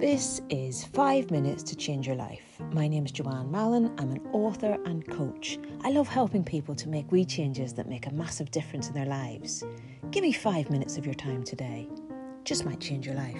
This is Five Minutes to Change Your Life. My name is Joanne Mallon. I'm an author and coach. I love helping people to make wee changes that make a massive difference in their lives. Give me five minutes of your time today. Just might change your life.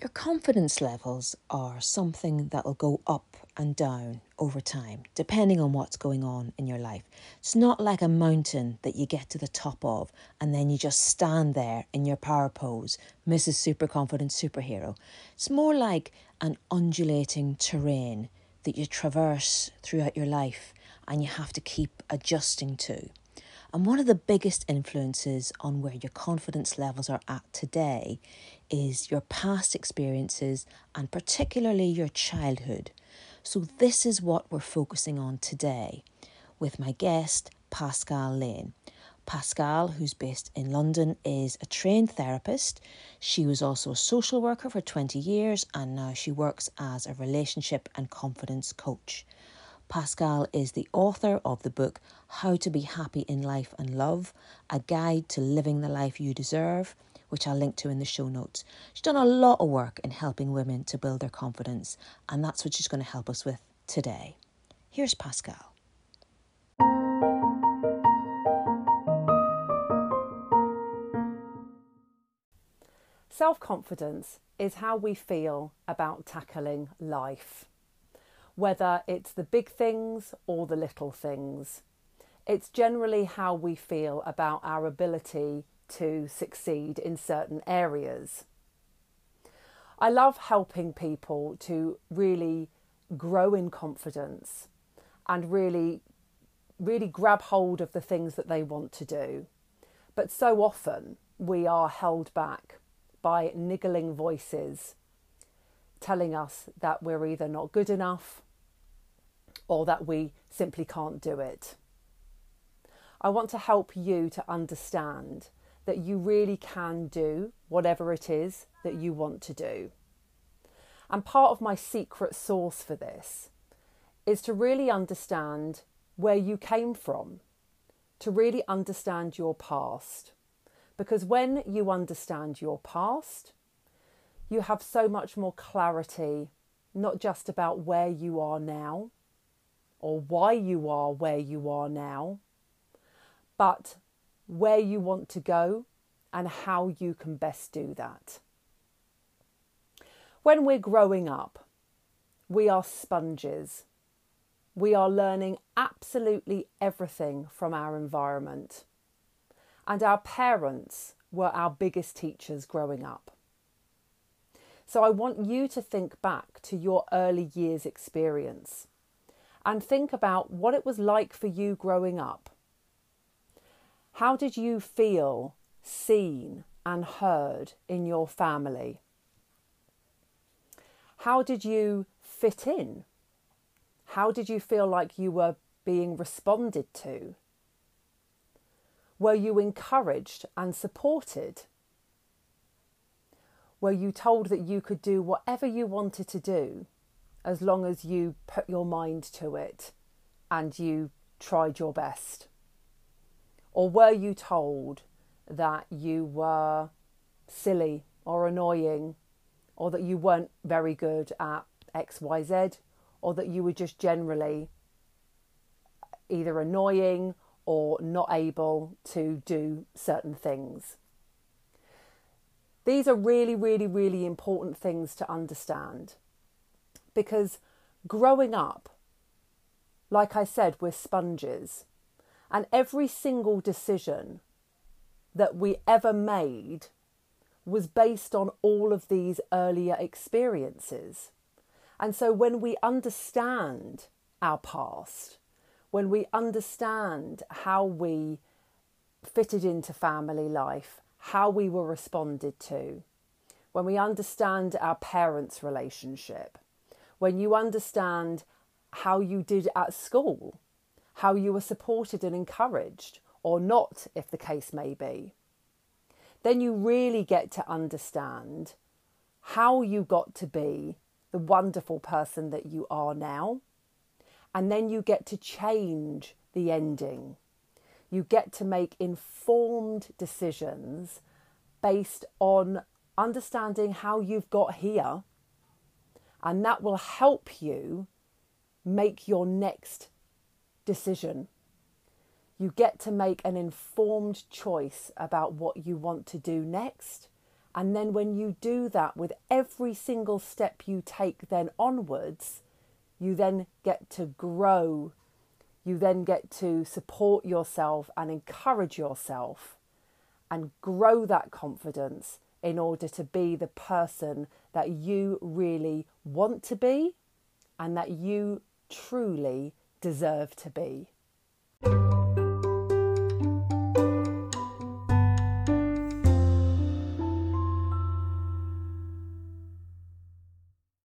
Your confidence levels are something that will go up and down over time, depending on what's going on in your life. It's not like a mountain that you get to the top of and then you just stand there in your power pose, Mrs. Super Confident Superhero. It's more like an undulating terrain that you traverse throughout your life and you have to keep adjusting to. And one of the biggest influences on where your confidence levels are at today is your past experiences and particularly your childhood. So, this is what we're focusing on today with my guest, Pascale Lane. Pascale, who's based in London, is a trained therapist. She was also a social worker for 20 years and now she works as a relationship and confidence coach. Pascale is the author of the book How to Be Happy in Life and Love, a guide to living the life you deserve, which I'll link to in the show notes. She's done a lot of work in helping women to build their confidence, and that's what she's going to help us with today. Here's Pascale. Self confidence is how we feel about tackling life whether it's the big things or the little things. It's generally how we feel about our ability to succeed in certain areas. I love helping people to really grow in confidence and really really grab hold of the things that they want to do. But so often we are held back by niggling voices telling us that we're either not good enough or that we simply can't do it. I want to help you to understand that you really can do whatever it is that you want to do. And part of my secret sauce for this is to really understand where you came from, to really understand your past. Because when you understand your past, you have so much more clarity, not just about where you are now, or why you are where you are now, but where you want to go and how you can best do that. When we're growing up, we are sponges. We are learning absolutely everything from our environment. And our parents were our biggest teachers growing up. So I want you to think back to your early years experience and think about what it was like for you growing up. How did you feel seen and heard in your family? How did you fit in? How did you feel like you were being responded to? Were you encouraged and supported? Were you told that you could do whatever you wanted to do as long as you put your mind to it and you tried your best? Or were you told that you were silly or annoying or that you weren't very good at XYZ or that you were just generally either annoying or not able to do certain things? These are really, really, really important things to understand because growing up, like I said, we're sponges, and every single decision that we ever made was based on all of these earlier experiences. And so when we understand our past, when we understand how we fitted into family life, how we were responded to, when we understand our parents' relationship, when you understand how you did at school, how you were supported and encouraged, or not, if the case may be, then you really get to understand how you got to be the wonderful person that you are now. And then you get to change the ending. You get to make informed decisions based on understanding how you've got here, and that will help you make your next decision. You get to make an informed choice about what you want to do next. And then, when you do that with every single step you take, then onwards, you then get to grow. You then get to support yourself and encourage yourself and grow that confidence in order to be the person that you really want to be and that you truly deserve to be.